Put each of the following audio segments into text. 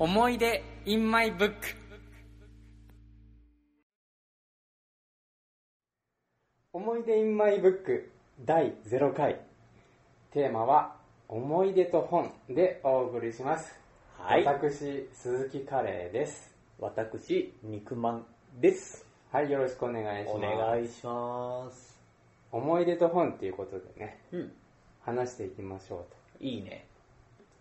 思い出 in my book 思い出 in my book 第0回テーマは思い出と本でお送りします、はい私鈴木カレーです私、肉まんです。はいよろしくお願いしますお願いします。思い出と本っていうことでねうん。話していきましょういいね。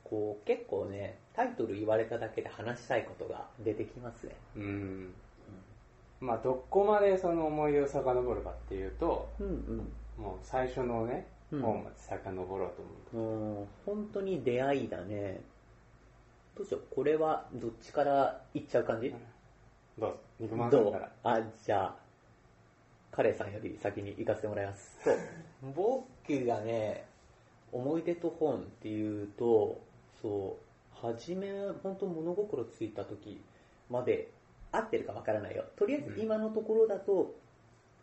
こう、結構ね、タイトル言われただけで話したいことが出てきますね。とうん。まあどこまでその思い出を遡るかっていうとうんもう最初のねうん。本まで遡ろうと思う本当に出会いだね。どうしよう、これはどっちから行っちゃう感じ？どう？ぞ肉まんさんどう？からあ、じゃあ、カレーさんより先に行かせてもらいます。そう。僕がね、思い出と本っていうと、そう、初め、本当物心ついた時まで合ってるかわからないよ。とりあえず今のところだと、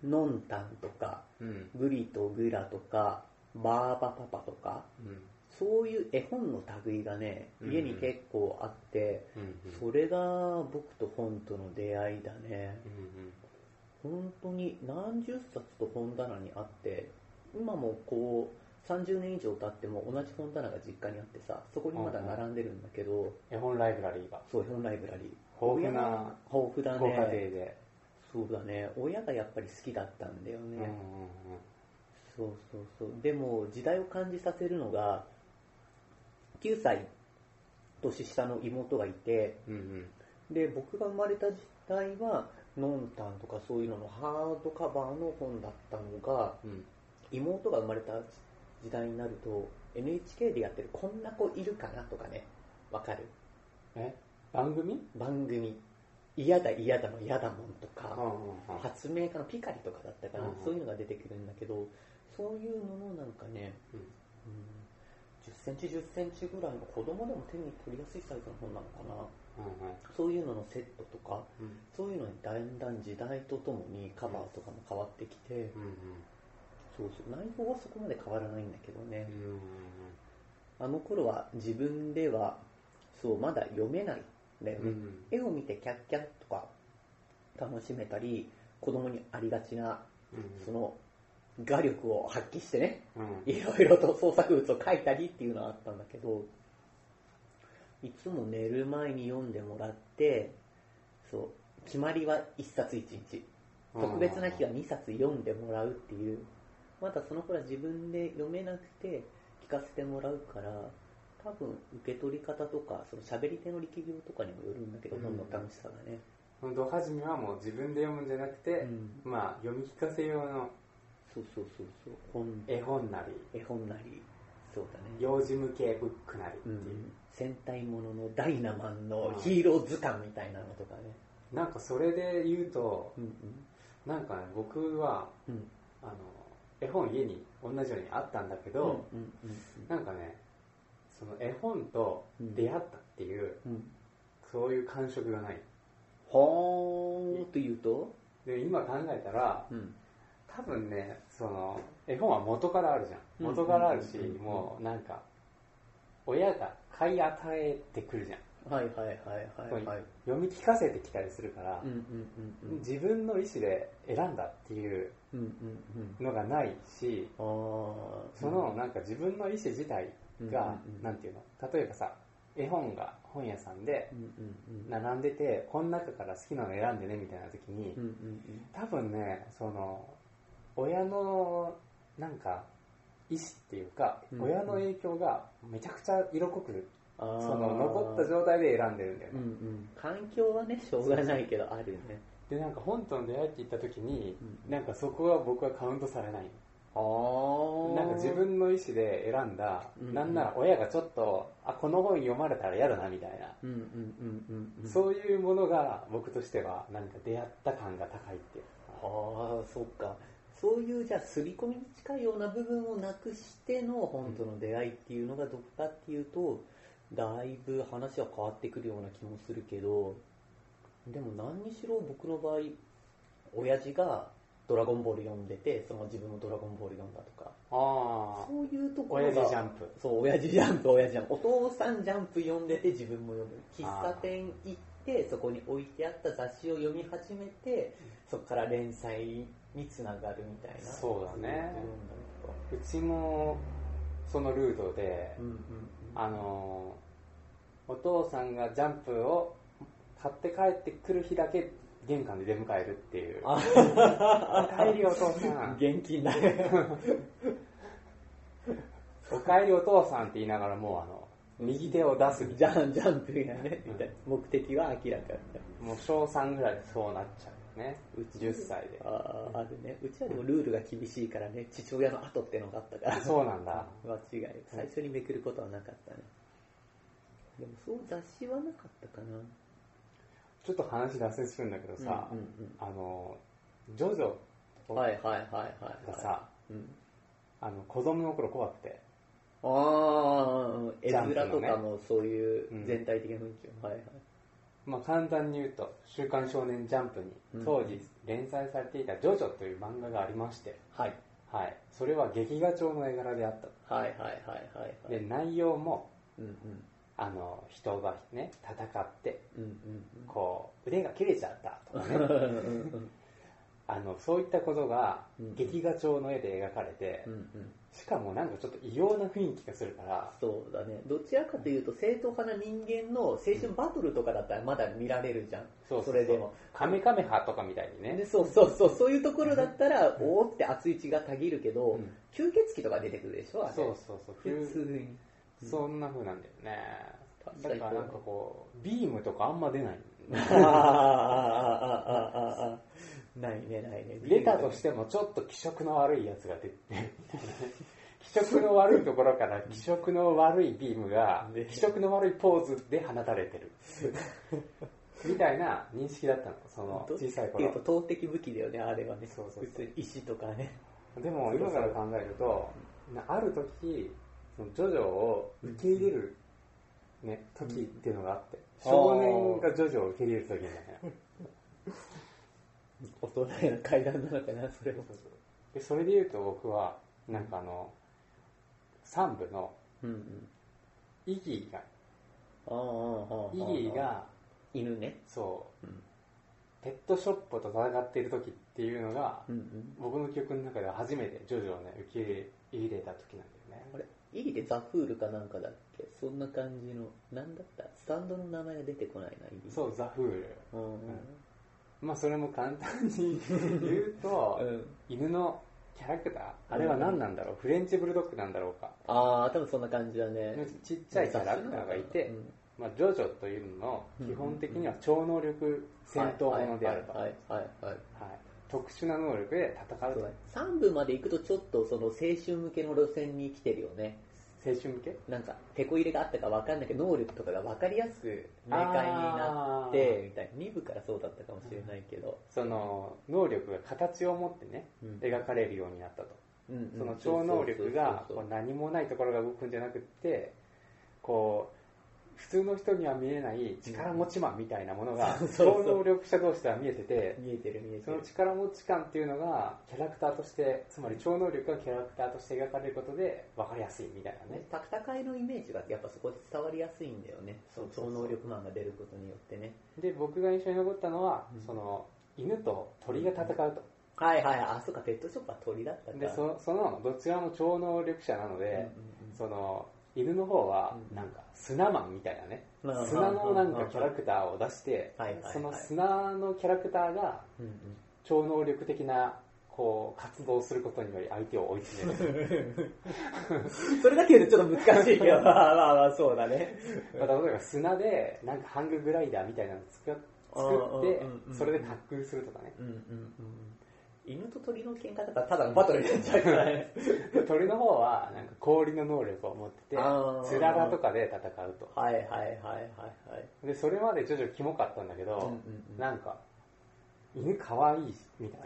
のんたんとか、うん。グリとグラとか、バーバパパとか、うん。そういう絵本の類がね、家に結構あって、うんそれが僕と本との出会いだね。うん。本当に何十冊と本棚にあって今もこう30年以上経っても同じ本棚が実家にあってさそこにまだ並んでるんだけど、絵本ライブラリーが。そう絵本ライブラリー。豊富な豊富だご家庭ねで。そうだね。親がやっぱり好きだったんだよね、うんうんそうそうそう。でも時代を感じさせるのが9歳年下の妹がいてうんうん。で僕が生まれた時代はノンタンとかそういうののハードカバーの本だったのがうん。妹が生まれた時代になると NHK でやってる「こんな子いるかな?」とかねわかる？え？番組？番組「嫌だ嫌だの嫌だもん」とか、うんうん発明家のピカリとかだったかな、うんうん。そういうのが出てくるんだけどそういうののなんかね、うん。うん、10センチ10センチぐらいの子供でも手に取りやすいサイズの本なのかな。うんそういうののセットとかうん。そういうのにだんだん時代とともにカバーとかも変わってきて、うんそうそう内容はそこまで変わらないんだけどね、あの頃は自分ではそうまだ読めないんだよね、うん。絵を見てキャッキャッとか楽しめたり子供にありがちなうん。その画力を発揮してねうん。いろいろと創作物を描いたりっていうのはあったんだけどいつも寝る前に読んでもらってそう決まりは1冊1日。特別な日は2冊読んでもらうっていうまだその頃は自分で読めなくて聞かせてもらうから多分受け取り方とかその喋り手の力量とかにもよるんだけどうん。本の楽しさがね、本当初めはもう自分で読むんじゃなくて、うん。まあ読み聞かせ用のそうそうそうそう。本絵本なり絵本なり。そうだね。幼児向けブックなりってういう、ん、戦隊もののダイナマンのヒーロー図鑑みたいなのとかね。なんかそれで言うとうんなんかね僕はうん。うん。あの絵本家に同じようにあったんだけど、うんうんなんかねその絵本と出会ったっていう、うん。うん。そういう感触がない。ほーん。というと？で今考えたらうん。多分ねその絵本は元からあるじゃん。うん。元からあるし、うんうんうんうん。もうなんか親が買い与えてくるじゃんはいはいはいはいはい。読み聞かせてきたりするからうん、うんうんうん。自分の意思で選んだっていううんうんうん。のがないしあーそのなんか自分の意思自体が、うんうんうんなんていうの？例えばさ絵本が本屋さんでうんうんうん。並んでてこの中から好きなの選んでねみたいな時に、うんうん多分ねその親のなんか意思っていうか、うん親の影響がめちゃくちゃ色濃くその残った状態で選んでるんだよね、うんうん。環境はね、しょうがないけどあるよね。でなんか本との出会いって言った時に、うんなんかそこは僕はカウントされないあーなんか自分の意思で選んだ、うんなんなら親がちょっとあこの本読まれたら嫌だなみたいな、うんうんうんうんうん。そういうものが僕としてはなんか出会った感が高いっていうああ、そっか。そういう、じゃあ、刷り込みに近いような部分をなくしての本との出会いっていうのがどこかっていうと、だいぶ話は変わってくるような気もするけど、でも何にしろ僕の場合、親父がドラゴンボール読んでて、その自分もドラゴンボール読んだとか、あそういうところ親が父ジャンプ。そう、親父ジャンプ、親父ジャンプ。お父さんジャンプ読んでて自分も読む。喫茶店行って、そこに置いてあった雑誌を読み始めて、そこから連載につながるみたいな。そうだねうちも、そのルートで、うんうんうん。あのー、お父さんがジャンプを買って帰ってくる日だけ玄関で出迎えるっていう。帰りお父さん。現金だね。お帰りお父さんって言いながらもうあの、右手を出すみジャンジャンプがね、みたいな。目的は明らか。もう小3ぐらいでそうなっちゃうよね。10歳で。ああ、あるね。うちはでもルールが厳しいからね、父親の後ってのがあったから。そうなんだ。間違い。最初にめくることはなかったね。でもそう雑誌はなかったかな。ちょっと話脱線するんだけどさ、うんうんあの、ジョジョうん、はいはいはいはい、はい。がさ、うん、あの、子供の頃怖くて、ああ、絵面とかもそういう全体的な雰囲気を、はいはい。まあ簡単に言うと、週刊少年ジャンプうんに当時連載されていたジョジョという漫画がありまして、はい。はい。それは劇画調の絵柄であった。はいはいはいはいはい。で、内容も、うんうん。あの、人がね、戦って、うんうんこう、腕が切れちゃったとかうん。ね、うんうんあの、そういったことがうん劇画調の絵で描かれてうん、うん。しかもなんかちょっと異様な雰囲気がするから、そうだね。どちらかというと正統派な人間の青春バトルとかだったらまだ見られるじゃん。そうそうそうれでも。カメカメハとかみたいにねで、そうそうそう、そういうところだったら、おーって熱い血がたぎるけど、うん吸血鬼とか出てくるでしょ？あれそうそうそう、普通に。そんな風なんだよね。だからなんかこう、ビームとかあんま出ない。あーあーあーあーあーあーないね、ないね。出たとしてもちょっと気色の悪いやつが出て、気色の悪いところから気色の悪いビームがね、気色の悪いポーズで放たれてる。みたいな認識だったの、その小さいっていうと頃。投擲武器だよね、あれはね。そうそうそう石とかね。でも今から考えると、なある時、そのジョジョを受け入れる、ね、時っていうのがあって、少年がジョジョを受け入れる時みたいな。大人への階段なのかな、それも。でそれで言うと僕は、なんかあの、3部のうんうん。イギーが、あーあイギー、が、犬ね。そう、うんペットショップと戦っている時っていうのが、うんうん。僕の記憶の中では初めてジョジョをね、受け入れた時なんだよね。あれイギでザフールかなんかだっけ？そんな感じの、なんだった？スタンドの名前が出てこないな、イギ。そう、ザフール。う。うん。まあそれも簡単に言うと、うん。犬のキャラクターあれは何なんだろう、フレンチブルドッグなんだろうか？ああ、多分そんな感じだね。ちっちゃいキャラクターがいて、うんまあ、ジョジョというのの基本的には超能力戦闘ものであると。はいはいはいはい。はい特殊な能力で戦うとそうだね。3部まで行くとちょっとその青春向けの路線に来てるよね。青春向け？なんか、テこ入れがあったか分かんないけど、能力とかが分かりやすく明快になって、みたいな。2部からそうだったかもしれないけど。その能力が形を持ってね、うん描かれるようになったと。うんうんその超能力が何もないところが動くんじゃなくって、こう、普通の人には見えない力持ちマンみたいなものが超能力者同士では見えてて、見えてる見えてるその。力持ち感っていうのがキャラクターとして、つまり超能力がキャラクターとして描かれることで分かりやすいみたいなねね。、戦いのイメージがやっぱそこで伝わりやすいんだよね。そうそうそう超能力マンが出ることによってね。で、僕が印象に残ったのは、うんその、犬と鳥が戦うと。はいはい、あ、そうか、ペットショップは鳥だったか。で、そその、どちらも超能力者なので、うんうんうんその、犬の方はう、ん。なんか、砂マンみたいなね、うん。砂のなんかキャラクターを出してその砂のキャラクターが超能力的な、こう、活動をすることにより相手を追い詰める。それだけでちょっと難しいけど、まあまあまあ、そうだね。まあ例えば砂で、なんかハンググライダーみたいなの作っ作ってそれで滑空するとかね。犬と鳥の喧嘩だったらただのバトルになっちゃうから 鳥の方は、なんか氷の能力を持っててつららとかで戦うと。はいはいはいはいはい。で、それまで徐々にキモかったんだけど、うんうんうんなんか、犬かわいい、みたい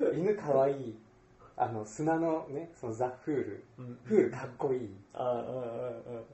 な。犬かわいい。あの、砂のね、そのザ・フール。うんフールかっこいい。あうんうんうんうん。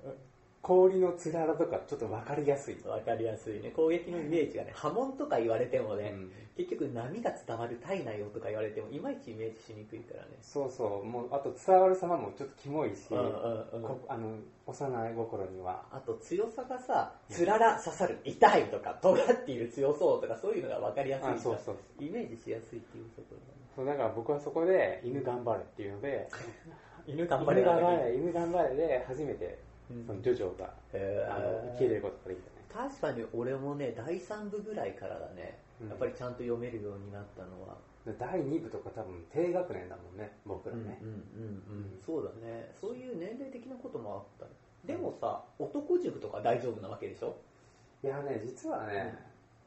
氷のつららとかちょっとわかりやすい。わかりやすいね。攻撃のイメージがね、波紋とか言われてもね、うん結局波が伝わる体内をとか言われても、いまいちイメージしにくいからね。そうそう、もう、あと伝わる様もちょっとキモいし、うんうんうんこあの、幼い心には。あと強さがさ、つらら刺さる、痛いとか、尖っている強そうとか、そういうのがわかりやすいあからそうそうイメージしやすいっていうところだね。そう、だから僕はそこで、犬頑張れっていうので、犬頑張犬れ頑張れ、犬頑張れで、初めて、うんそのジョジョが、へー。あの、受け入れることができたね。確かに俺もね、第3部ぐらいからだね、うん。やっぱりちゃんと読めるようになったのは。で第2部とか多分低学年だもんね、僕らね。うんうんうんうん、そうだね。そういう年齢的なこともあった。でもさ、男塾とか大丈夫なわけでしょ？いやね、実はね、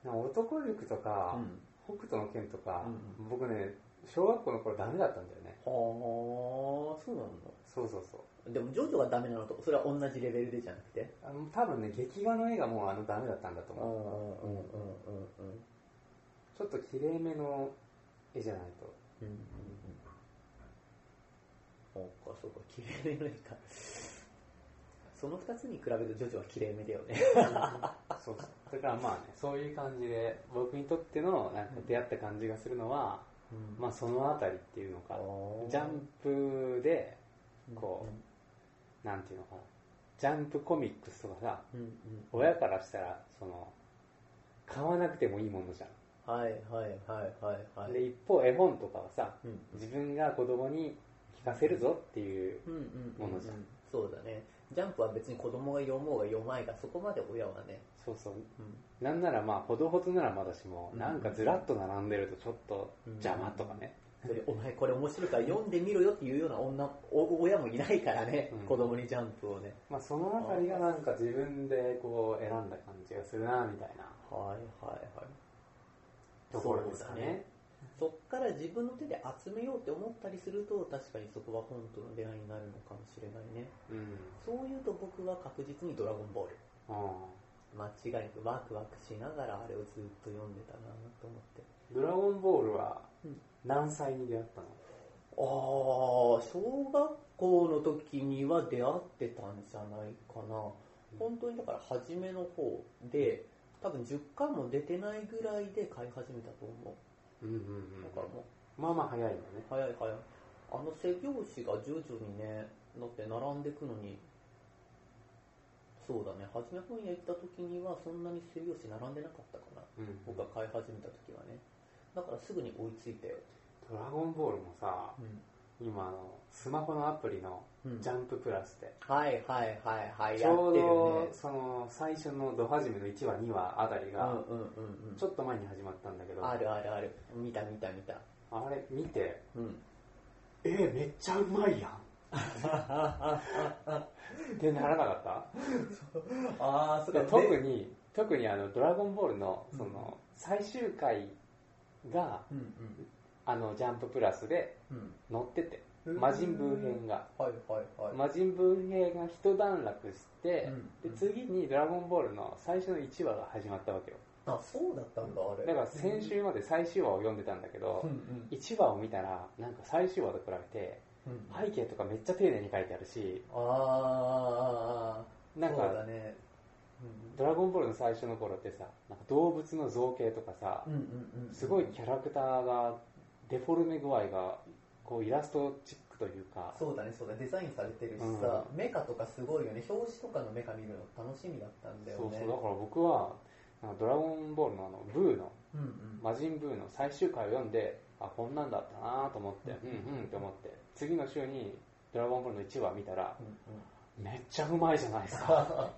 男塾とか、うん。北斗の拳とか、う僕ね、小学校の頃ダメだったんだよね。はあ、そうなんだ。そうそうそう。でも、ジョジョがダメなのと、それは同じレベルでじゃなくて？あの多分ね、劇画の絵がもうあのダメだったんだとうんうん思う。うんうんちょっと綺麗めの絵じゃないと。うん。うんうんそうか、そうか、綺麗めの絵か。その二つに比べるとジョジョは綺麗めだよね。そうそう。だからまあね、そういう感じで、僕にとってのなんか出会った感じがするのは、まあそのあたりっていうのか、ジャンプで、こう、なんていうのかな、ジャンプコミックスとかさ、うんうん親からしたら、その、買わなくてもいいものじゃん。はいはいはいはいはい。で、一方絵本とかはさ、うん自分が子供に聞かせるぞっていう、うんうんうん。ものじゃん。そうだね。ジャンプは別に子供が読もうが読まいが、そこまで親はね。そうそう、うんなんならまあ、ほどほどならまだしも、うんなんかずらっと並んでるとちょっと邪魔とかね。それお前これ面白いから読んでみろよっていうような女お親もいないからね、うん子供にジャンプをね。まあ、そのあたりがなんか自分でこう選んだ感じがするな、みたいなはいはいはい。ところですかね。そっから自分の手で集めようって思ったりすると、確かにそこは本との出会いになるのかもしれないね。うん。そういうと僕は確実にドラゴンボール。あ間違いなくワクワクしながらあれをずっと読んでたなと思って。ードラゴンボールはうん何歳に出会ったの？ああ、小学校の時には出会ってたんじゃないかな。本当にだから初めの方で、多分10巻も出てないぐらいで買い始めたと思う。うんうんうん。だからもう、まあまあ早いんだね。早い早い。あの背拍子が徐々にね、だって並んでくのに、そうだね、初め本屋行った時にはそんなに背拍子並んでなかったかな。うん。僕が買い始めた時はね。だからすぐに追いついたよ。ドラゴンボールもさ、今あの、スマホのアプリのうんジャンププラスで、はいはいはいはい、ちょうやってるねど。その最初のド始めの1話2話あたりがうんうんうんうん。ちょっと前に始まったんだけど、あるあるある。見た見た見た。あれ見て、うん。えー、めっちゃうまいやんってならなかった？ああ、そで特に、特にあの、ドラゴンボールの、その、最終回が、うんあの、ジャンププラスでうん。載ってて、うん魔人ブー編が。はいはいはい。魔人ブー編が一段落して、うんで、次にドラゴンボールの最初の1話が始まったわけよ。あ、そうだったんだ、あれ。だから先週まで最終話を読んでたんだけどうん、うん。1話を見たら、なんか最終話と比べて、うん背景とかめっちゃ丁寧に書いてあるし、ああ、なんかそうだね。ドラゴンボールの最初の頃ってさ、なんか動物の造形とかさ。すごいキャラクターが、デフォルメ具合が、こうイラストチックというか、そうだね、そうだ、デザインされてるしさ、メカとかすごいよね。表紙とかのメカ見るの楽しみだったんだよね。そうそう、だから僕は、ドラゴンボールのあの、ブーの、うんうん。魔人ブーの最終回を読んで、あ、こんなんだったなと思って、うんうんって思って、次の週にドラゴンボールの1話見たら、うんめっちゃうまいじゃないですか。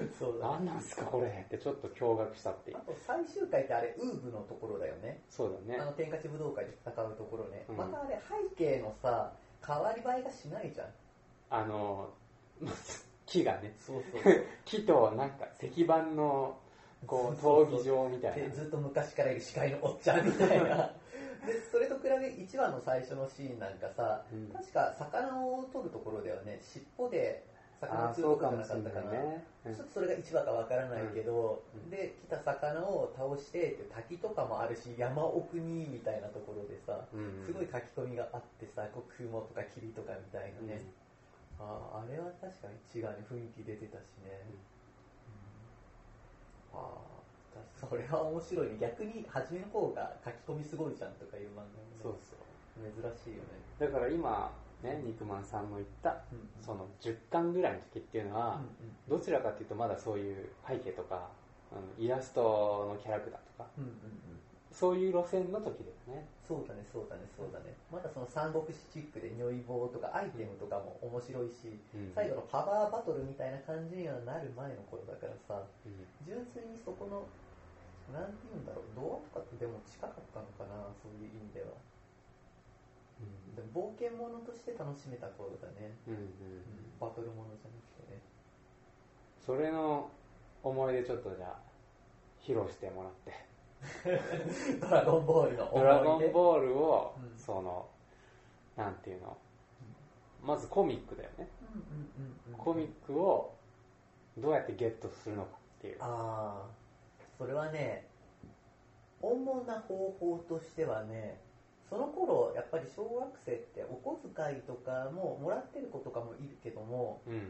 うん。そうだ。なんなんすかこれってちょっと驚愕したっていうあ。と最終回ってあれ、ウーブのところだよね。そうだねあ。の天下地武道会で戦うところね。うんまたあれ、背景のさ、変わり映えがしないじゃん。あの、木がね、そうそう。木となんか石板の、こう、闘技場みたいな。でずっと昔からいる司会のおっちゃんみたいな。で、それと比べ1話の最初のシーンなんかさ、うん。確か魚を取るところではね、尻尾で魚を釣るとこじゃなかったかな。ないね。うん。ちょっとそれが1話かわからないけど、うん。で、来た魚を倒して、滝とかもあるし、山奥にみたいなところでさ、うんすごい書き込みがあってさ、こう雲とか霧とかみたいなね。あああれは確かに違うね。雰囲気出てたしね、うん、ああそれは面白いね。逆に初めの方が書き込みすごいじゃんとかいう漫画も、ね、そうそう。珍しいよね。だから今ね肉まんさんの言った、うんうん、その10巻ぐらいの時っていうのは、うんうん、どちらかというとまだそういう背景とかイラストのキャラクターとか、うんうんうん。そういう路線の時ですね。そうだね、そうだね、そうだね。まだその三国志チックで如意棒とかアイテムとかも面白いし、うん、最後のパワーバトルみたいな感じにはなる前の頃だからさ、うん、純粋にそこの、なんて言うんだろう、童話とかってでも近かったのかな、そういう意味では。うん、でも冒険者として楽しめた頃だね、うんうん、バトルものじゃなくてね。それの思い出ちょっとじゃあ、披露してもらって。ドラゴンボールのドラゴンボールを、うん、その、なんていうの、まずコミックだよね。コミックをどうやってゲットするのかっていう。ああ、それはね、主な方法としてはね、その頃やっぱり小学生ってお小遣いとかももらってる子とかもいるけども、うんうん、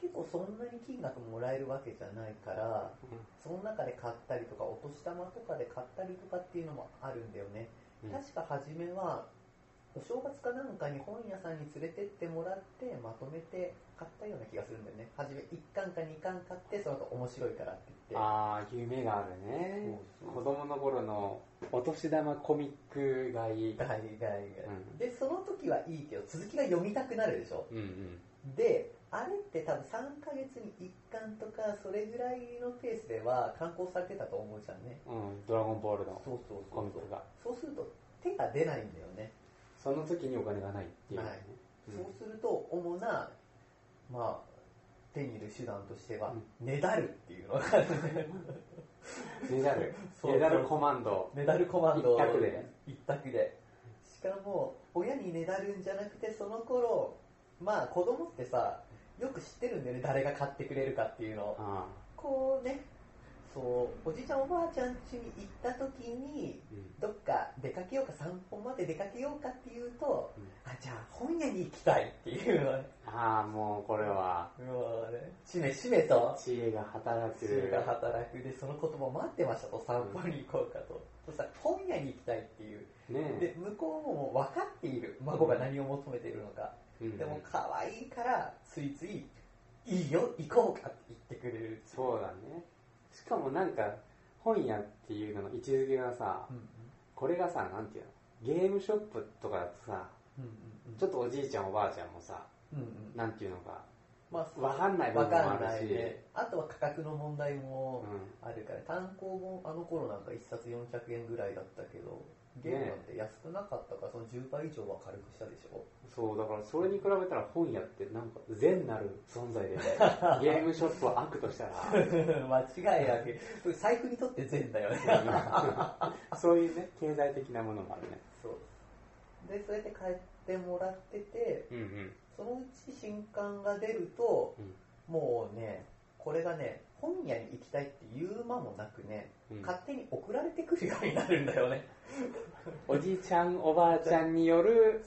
結構そんなに金額もらえるわけじゃないから、うん、その中で買ったりとかお年玉とかで買ったりとかっていうのもあるんだよね、うん、確か初めはお正月かなんかに本屋さんに連れてってもらってまとめて買ったような気がするんだよね。初め1巻か2巻買ってその後面白いからって言って。ああ夢があるね。子供の頃のお年玉コミック買い買い買い、うん、でその時はいいけど続きが読みたくなるでしょ、うんうん、であれって多分3ヶ月に1巻とかそれぐらいのペースでは刊行されてたと思うじゃんね。うん。ドラゴンボールのコミックが。そうすると手が出ないんだよね。その時にお金がないっていう、ね、はい、そうすると主な、まあ、手に入れる手段としては、ねだるっていうのがあるね。だる。ねだるコマンド。ねだるコマンド。一択で。一択で。しかも親にねだるんじゃなくてその頃まあ子供ってさよく知ってるんだよね誰が買ってくれるかっていうの。をこうねそうおじいちゃんおばあちゃん家に行った時に、うん、どっか出かけようか散歩まで出かけようかっていうと、うん、あじゃあ本屋に行きたいっていうの。ねああもうこれは。もうねしめしめと。知恵が働く。知恵が働く。でその言葉待ってましたと散歩に行こうかと、うん、そしたら本屋に行きたいっていう、ね、で向こうも分かっている。孫が何を求めているのか、でも可愛いからついついいいよ行こうかって言ってくれるそうだねしかもなんか本屋っていうのの位置づけがさ、うんうん、これがさなんていうの？ゲームショップとかだとさ、うんうんうん、ちょっとおじいちゃんおばあちゃんもさ、うんうん、なんていうのかまあ、分かんない部分もあるし、ね、あとは価格の問題もあるから、単行本あの頃なんか1冊400円ぐらいだったけどゲームなんて安くなかったから、その10倍以上は軽くしたでしょ？そうだからそれに比べたら本屋ってなんか善なる存在で、ゲームショップは悪としたら。間違いなく。財布にとって善だよね。そういうね経済的なものもあるね。そう。でそうやって帰ってもらってて、うんうん、そのうち新刊が出ると、うん、もうねこれがね本屋に行きたいって言う間もなくね、うん、勝手に送られてくるようになるんだよね。おじいちゃんおばあちゃんによる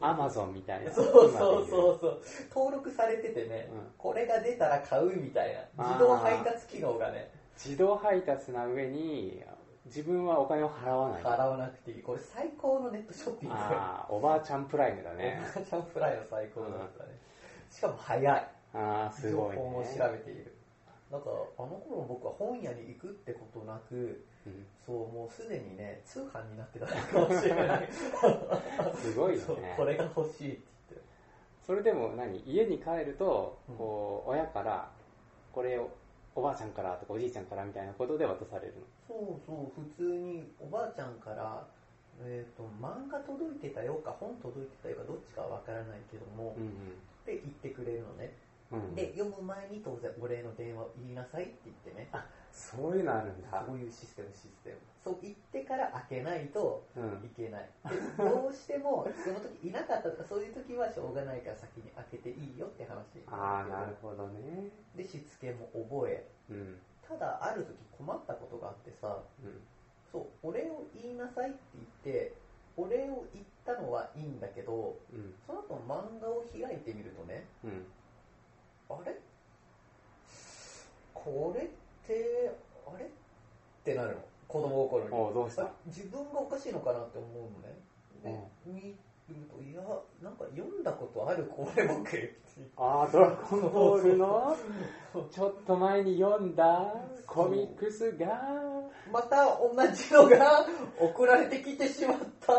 アマゾンみたいな。そうそうそうそう。登録されててね、うん、これが出たら買うみたいな。自動配達機能がね。自動配達な上に自分はお金を払わない。払わなくていい。これ最高のネットショッピング。ああおばあちゃんプライムだね。おばあちゃんプライム最高だったね、うん、しかも早い。ああすごい、ね、情報も調べているなんかあの頃僕は本屋に行くってことなく、うん、そうもうすでにね通販になってたかもしれない。すごいよね。これが欲しいって言って。それでも何？家に帰るとこう、親からこれをおばあちゃんからとかおじいちゃんからみたいなことで渡されるの？そうそう普通におばあちゃんからえーと、漫画届いてたよか本届いてたよかどっちかは分からないけども、うんうん、って言ってくれるのねで読む前に当然お礼の電話を言いなさいって言ってね。あそういうのあるんだ。そういうシステムシステム。そう言ってから開けないといけない、うん、でどうしてもその時いなかったとかそういう時はしょうがないから先に開けていいよって話。ああなるほどね。でしつけも覚え、うん、ただある時困ったことがあってさ、うん、そうお礼を言いなさいって言ってお礼を言ったのはいいんだけど、うん、その後漫画を開いてみるとね、うん。あれ？これって、あれ？ってなるの？子供心に。おうどうした？自分がおかしいのかなって思うのね。で、見ると、いや、なんか読んだことあるこれ僕ってあー、ドラゴンボールの、ちょっと前に読んだ。コミックスが、また同じのが 送られてきてしまった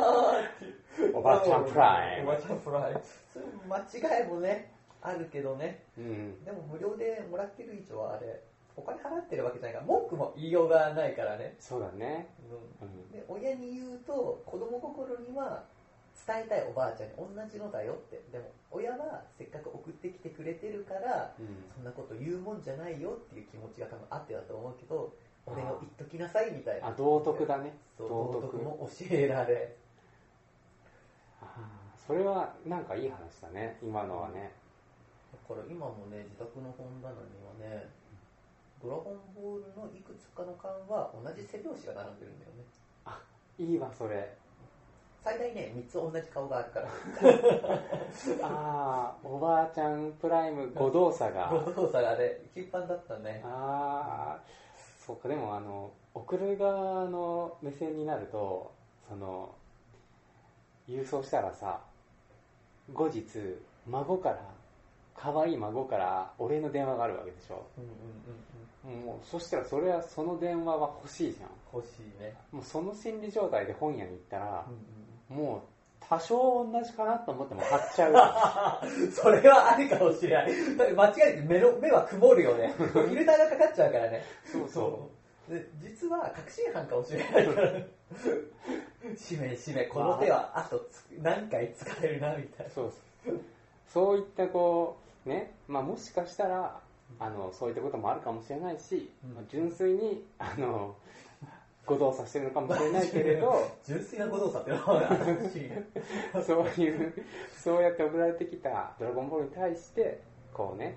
おばあちゃんプライム。おばあちゃんプライム。そういう間違いもね、あるけどね。うん。でも無料でもらってる以上はあれ、お金払ってるわけじゃないから、文句も言いようがないからね。そうだね。うんうん。で親に言うと子供心には伝えたいおばあちゃんに同じのだよってでも親はせっかく送ってきてくれてるからうん。そんなこと言うもんじゃないよっていう気持ちが多分あってだと思うけど俺を言っときなさいみたいなあ、道徳だね。道徳道徳。も教えられそれはなんかいい話だね、今のはね。だから今もね自宅の本棚にはねドラゴンボールのいくつかの巻は同じ背表紙が並んでるんだよねいいわ、それ。最大ね3つ同じ顔があるから ああ、おばあちゃんプライム5動作が。ご動作がね一般だったねああ、そうか、でもあの、送る側の目線になると、その、郵送したらさ、後日、孫から、可愛い孫からお礼の電話があるわけでしょ。うんうんうんうんもう、そしたらそれは、その電話は欲しいじゃん。欲しいねもうその心理状態で本屋に行ったらうん、うんもう、多少同じかなと思っても買っちゃう。それはあるかもしれない。間違えて目の目は曇るよね。フィルターがかかっちゃうからね。そうそで実は確信犯かもしれないから。しめしめ、この手はあとつ何回使えるな、みたいな。そうそう。そういったこう、ね、まあもしかしたら、あの、そういったこともあるかもしれないし、うんまあ純粋に、あの、誤動作してるのかもしれないけれど、純粋な誤動作ってのは。そういう、そうやって送られてきたドラゴンボールに対して、こうね、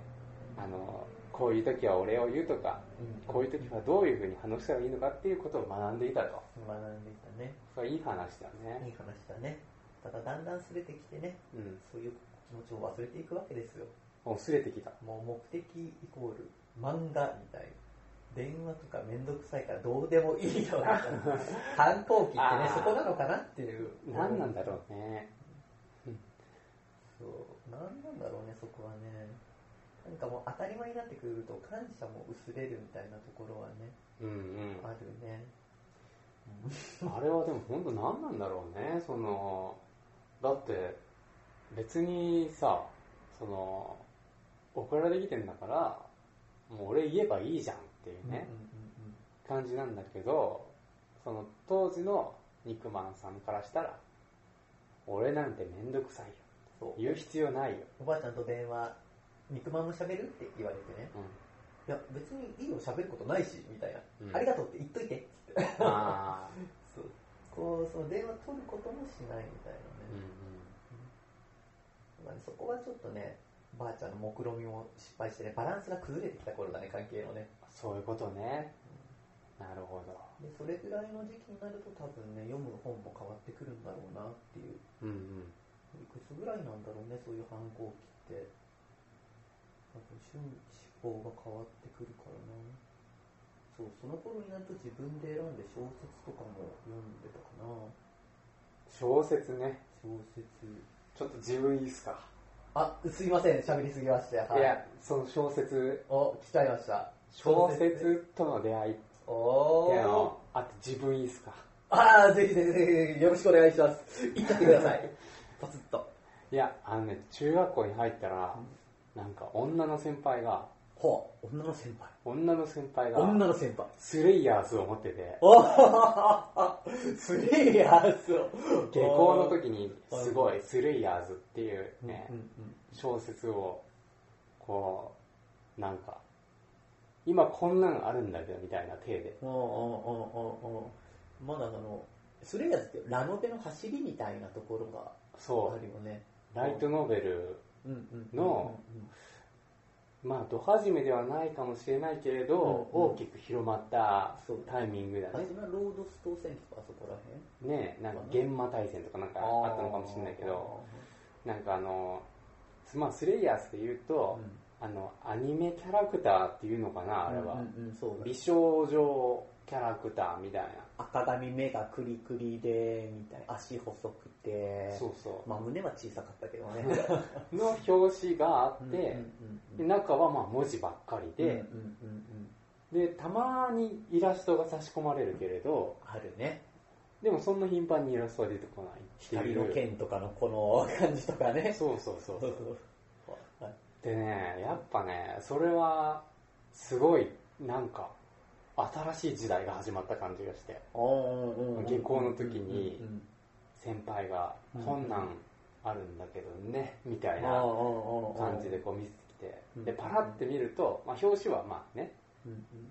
あの、こういう時はお礼を言うとか、こういう時はどういうふうに話したらいいのかっていうことを学んでいたと。学んでいたね。それはいい話だいいね。話だね。ただだんだんすれてきてね、うん。そういう気持ちを忘れていくわけですよ。もうすれてきた。もう目的イコール漫画みたいな。電話とかめんどくさいからどうでもいいよみたいな。反抗期ってねそこなのかなっていう。何なんだろうね。そう。何なんだろうね、そこはね。なんかもう当たり前になってくると感謝も薄れるみたいなところはね、うんうん。あるね。あれはでも本当何なんだろうね、その、だって別にさ、その、送られてきてんだから、もう俺言えばいいじゃんっていうね、感じなんだけど、その当時の肉まんさんからしたら、俺なんてめんどくさいよ。言う必要ないよ。おばあちゃんと電話、肉まんも喋るって言われてね。いや、別にいいよ、喋ることないし、みたいな。うんありがとうって言っといて、つって。ああ、そう。こう、その電話取ることもしないみたいうんなね。まあねそこはちょっとね、ばあちゃんの目論見みも失敗してね、バランスが崩れてきた頃だね、関係のね。そういうことね。なるほど。で、それぐらいの時期になると多分ね、読む本も変わってくるんだろうなっていう。うんうん。いくつぐらいなんだろうね、そういう反抗期って。多分思考が変わってくるからな。そう、その頃になると自分で選んで小説とかも読んでたかな。小説ね。小説。ちょっと自分いいっすか？あ、すいません、喋りすぎまして。はいいや、その小説、お、来ちゃいました。小説との出会いおー。あと自分いいっすか？あー、ぜひぜひぜひ、よろしくお願いします。行っちゃってください。ポツッと。いや、あのね、中学校に入ったら、なんか女の先輩が、ほう、女の先輩。女の先輩が、女の先輩。スレイヤーズを持ってて、おー スレイヤーズを。下校の時にすごいスレイヤーズっていうねうん、うん小説を、こう、なんか、今こんなんあるんだけどみたいな体で。うん。おーおーおーおーまだあの、スレイヤーズってラノベの走りみたいなところがそあるよね。う、ライトノベル、うんうんうんのまあ、ど始めではないかもしれないけれど、うんうん。大きく広まったタイミングだね。あれ。そんなロードストー戦とかあそこら辺？ねなんか、玄馬大戦とかなんかあったのかもしれないけど、なんかあの、まあスレイヤーズで言うと、あのアニメキャラクターっていうのかなあれは、うんうんうんそうだ美少女キャラクターみたいな赤髪目がクリクリでみたいな。足細くて。そうそう。まあ胸は小さかったけどね。の表紙があって、中はまあ文字ばっかりで、でたまにイラストが差し込まれるけれどあるね。でもそんな頻繁にイラストは出てこないっていう。光の剣とかのこの感じとかね。そうそうそうそう。でねやっぱねそれはすごいなんか新しい時代が始まった感じがして下校の時に先輩が「うんこんなんあるんだけどね」みたいな感じでこう見せてきてうんでパラって見ると、まあ、表紙はまあね、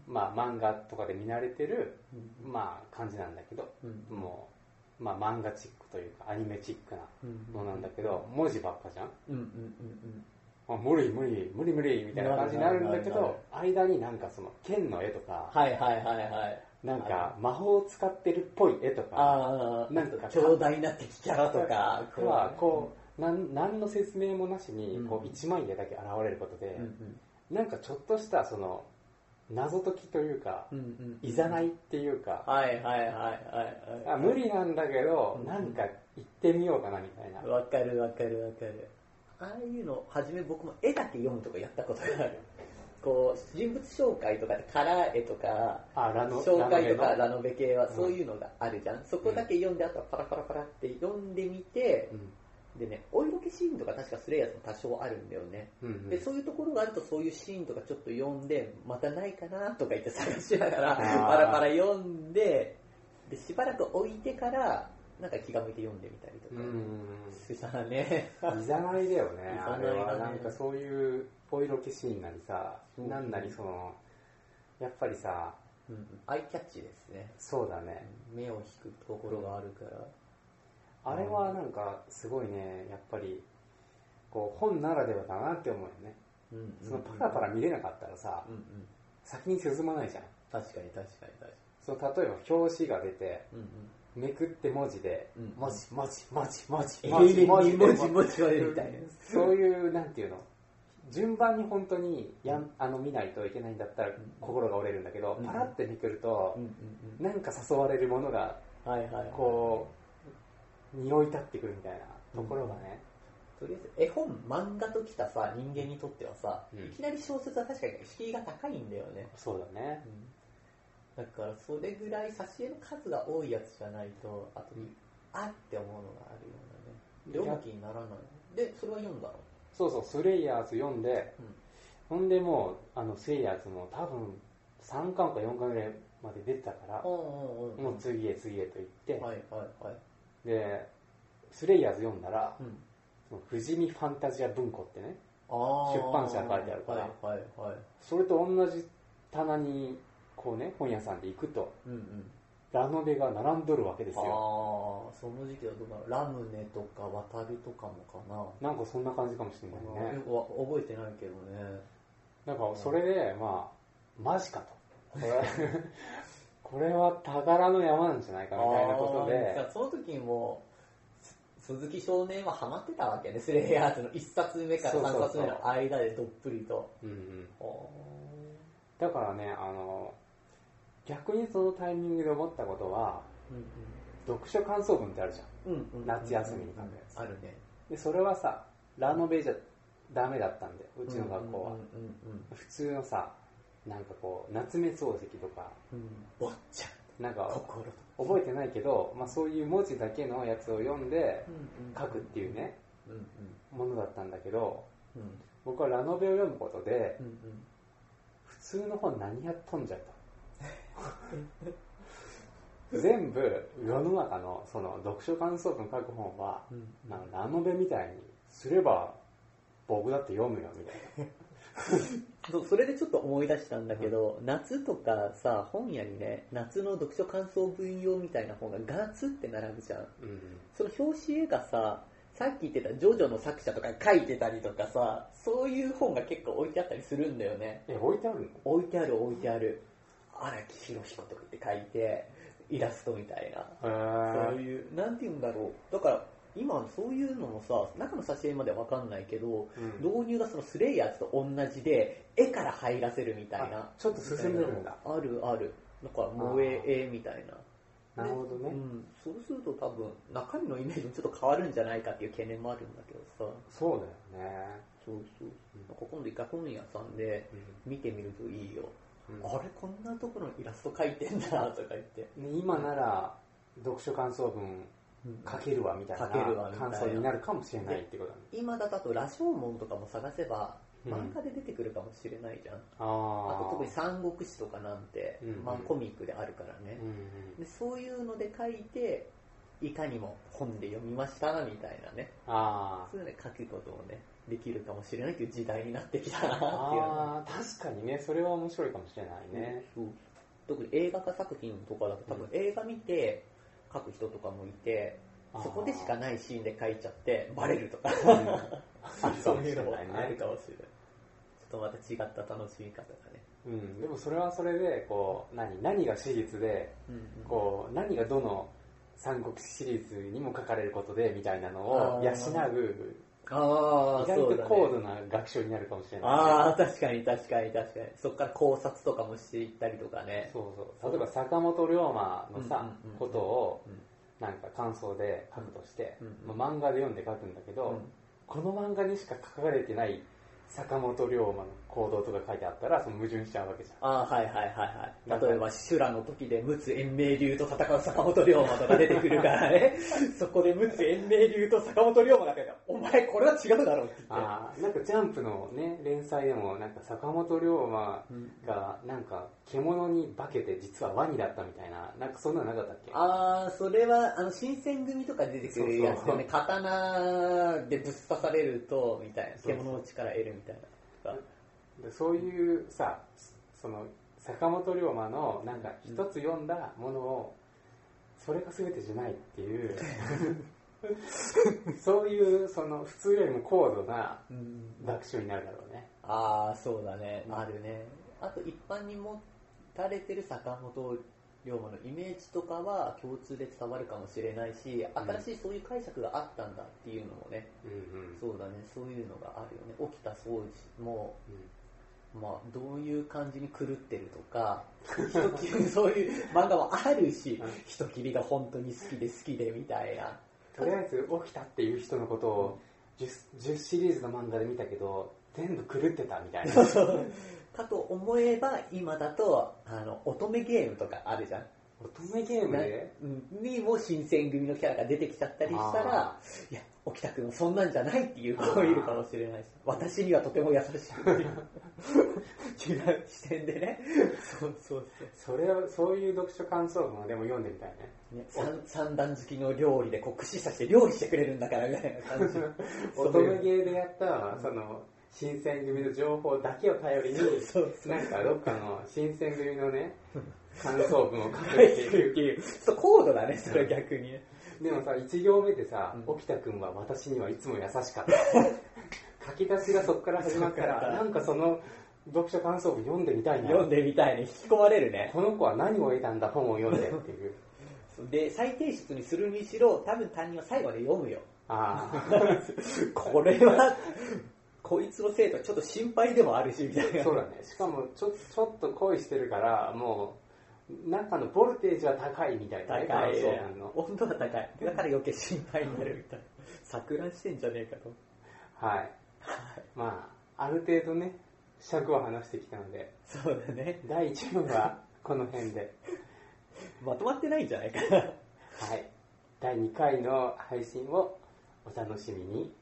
まあ、漫画とかで見慣れてる、まあ、感じなんだけどもう、まあ、漫画チックというかアニメチックなのなんだけど文字ばっかじゃん無理無理無理無理みたいな感じになるんだけど間になんかその剣の絵とかはいはいはいはい。なんか魔法を使ってるっぽい絵とかああなんか強大な敵キャラとかはこう。なん何の説明もなしにうん。こう一枚絵だけ現れることでなんかちょっとしたその謎解きというかいざないっていうかはいはいはいはいはい。あ無理なんだけどうん。なんか行ってみようかなみたいな。わかるわかるわかるああいうの初め僕も絵だけ読むとかやったことがある。こう人物紹介とかでカラー絵とか紹介とかラノベ系はうん。そういうのがあるじゃん、そこだけ読んであとはパラパラパラって読んでみて、でねお色気シーンとか確かスレイヤーズも多少あるんだよね、うんうん。でそういうところがあるとそういうシーンとかちょっと読んでまたないかなとか言って探しながらパラパラ読んででしばらく置いてからなんか気が向いて読んでみたりとか。うん。うんしたね。うんいざないだよね。いざあないがね。れはなんかそういうお色気シーンなりさそうなんなりそのやっぱりさうん。アイキャッチですね。そうだね。目を引くところがあるから。あれはなんかすごいねやっぱりこう本ならではだなって思うよね。うん。うん。そのパラパラ見れなかったらさうん。うん。先に進まないじゃん。確かに確かに確かその例えば表紙が出てにうんめくって文字でうん。文字文字文字文字うん文字文字文字文字みたいな。そういうなんていうの？順番に本当にやんあの見ないといけないんだったら心が折れるんだけどうん。パラってめくるとなんか誘われるものがこう匂い立ってくるみたいなところがねとりあえず絵本漫画ときたさ人間にとってはさ、うん。いきなり小説は確かに敷居が高いんだよね、そうだねだからそれぐらい挿絵の数が多いやつじゃないとあとあって思うのがあるようなね読む気にならない。でそれは読んだの？そうそうスレイヤーズ読んでほんでもうあのスレイヤーズも多分3巻か4巻ぐらいまで出てたからうんうんうんもう次へ次へと言ってはいはいはい。でスレイヤーズ読んだらうん。その富士見ファンタジア文庫ってね出版社書いてあるからはいはいはい。それと同じ棚にこうね本屋さんで行くと。うんうん。ラノベが並んどるわけですああよその時期はどうだろうラムネとか渡るとかもかな。なんかそんな感じかもしれないね。よくわ覚えてないけどね。なんかそれでまあマジかと。これ これは宝の山なんじゃないかみたいなことで。その時にも鈴木少年はハマってたわけね。スレイヤーズの1冊目から3そうそうそう。冊目の間でどっぷりと。うんうん。おだからねあの逆にそのタイミングで思ったことはーうん。読書感想文ってあるじゃん。うんうんうん夏休みに書くやつあるね。でそれはさラノベじゃダメだったんでうちの学校は。うんうん普通のさなんかこう夏目漱石とか。うん。うん坊ちゃん。なんか覚えてないけど、まあ、そういう文字だけのやつを読んでうんうん。書くっていうねうんうん。ものだったんだけどうん。僕はラノベを読むことでうんうん。普通の本何やっとんじゃと全部世の中のその読書感想文書く本はうん。なんかラノベみたいにすれば僕だって読むよみたいな。そうそれでちょっと思い出したんだけど、夏とかさ本屋にね夏の読書感想文用みたいな本がガツって並ぶじゃん。うん。その表紙絵がささっき言ってたジョジョの作者とか書いてたりとかさそういう本が結構置いてあったりするんだよね。え置いてあるの？置いてある置いてある荒木博彦とかって書いてイラストみたいな。そうへいうなんて言うんだろう。だから今そういうのもさ、中の挿絵までわかんないけど、うん。導入がそのスレイヤーズと同じで、絵から入らせるみたいな。あ。ちょっと進んでるんだ。あるある。なんか萌え絵みたいな。なるほどね、うん、そうすると多分中身のイメージもちょっと変わるんじゃないかっていう懸念もあるんだけどさ。そうだよね、そうそう。なんか今度一回本屋さんで見てみるといいよ、うんあれこんなところにイラスト描いてんだとか言って、ね今なら読書感想文書けるわみたいな感想になるかもしれないってことだね。今だと羅生門とかも探せばうん。漫画で出てくるかもしれないじゃん、ああとあ特に三国志とかなんて、うんうん。まあ、コミックであるからね、うんうんでそういうので書いていかにも本で読みましたみたいなね。あそういうので書くこともねできるかもしれないという時代になってきたなあっていうあー確かにね。それは面白いかもしれないね、そう特に映画化作品とかだと多分映画見て書く人とかもいて、あー。そこでしかないシーンで書いちゃってバレるとか、あるかそういいうのもあるね。かもしれない。ちょっとまた違った楽しみ方がね。うん、でもそれはそれでこう何？何が史実でこう何がどの三国志シリーズにも書かれることでみたいなのを養うああ、意外と高度な学習になるかもしれない、ああ、確かに確かに確かに。そこから考察とかもしていったりとかね。そうそう。例えば坂本龍馬のさ、ことをうんなんか感想で書くとして、漫画で読んで書くんだけど、うん。この漫画にしか書かれてない坂本龍馬の行動とか書いてあったらその矛盾しちゃうわけじゃん。ああ、はいはいはいはい。例えば、修羅の時で陸奥延命流と戦う坂本龍馬とか出てくるからね。そこで陸奥延命流と坂本龍馬が出てお前これは違うだろうって言って。あーなんかジャンプのね連載でもなんか坂本龍馬うん。がなんか獣に化けて実はワニだったみたいななんかそんなのなかったっけ？ああ、それは、あの、新選組とかで出てくるやつでね、刀でぶっ刺されると、みたいな、獣の力得るみたいな。でそういうさその坂本龍馬のなんか一つ読んだものをそれが全てじゃないっていう そういうその普通よりも高度なうん。学習になるだろうね。ああ、そうだね、あるね。あと、一般に持たれてる坂本龍馬のイメージとかは共通で伝わるかもしれないし、新しいそういう解釈があったんだっていうのもね、うんうん。そうだね、そういうのがあるよね。起きた掃除も、まあ、どういう感じに狂ってるとか、そういう漫画もあるしうん、人切りが本当に好きで好きでみたいな。とりあえず起きたっていう人のことを 10, 10シリーズの漫画で見たけど全部狂ってたみたいな。かと思えば、今だと、あの、乙女ゲームとかあるじゃん。乙女ゲームで？なにも新選組のキャラが出てきちゃったりしたら、いや、沖田君はそんなんじゃないっていう子もいるかもしれないし、私にはとても優しい違う視点でね。そうそうそれをそういう読書感想文をでも読んでみたいねそう。ね、三三段好きの料理でこう串刺して料理してくれるんだからみたいな感じ。乙女ゲーでやったその新選組の情報だけを頼りにそうそうなんかどっかの新選組のね 感想文を書くってい う。そう、高度だね、それ逆にね。でもさ1行目でさうん。沖田君は私にはいつも優しかった。書き出しがそこから始まったららなんかその読書感想文読んでみたいな。読んでみたいね、引き込まれるね。この子は何を得たんだ本を読んでってい う。で、再提出にするにしろ、多分担任は最後まで読むよ。あ これは、こいつの生徒はちょっと心配でもあるし、みたいな。あそうだね。しかもちょちょっと恋してるからもう中のボルテージは高いみたいなね高い温度が高い。だから余計心配になるみたいな。錯乱してんじゃねえかと。はいまあある程度ね尺を話してきたのでそうだね。第1部はこの辺でまとまってないんじゃないかな。はい第2回の配信をお楽しみに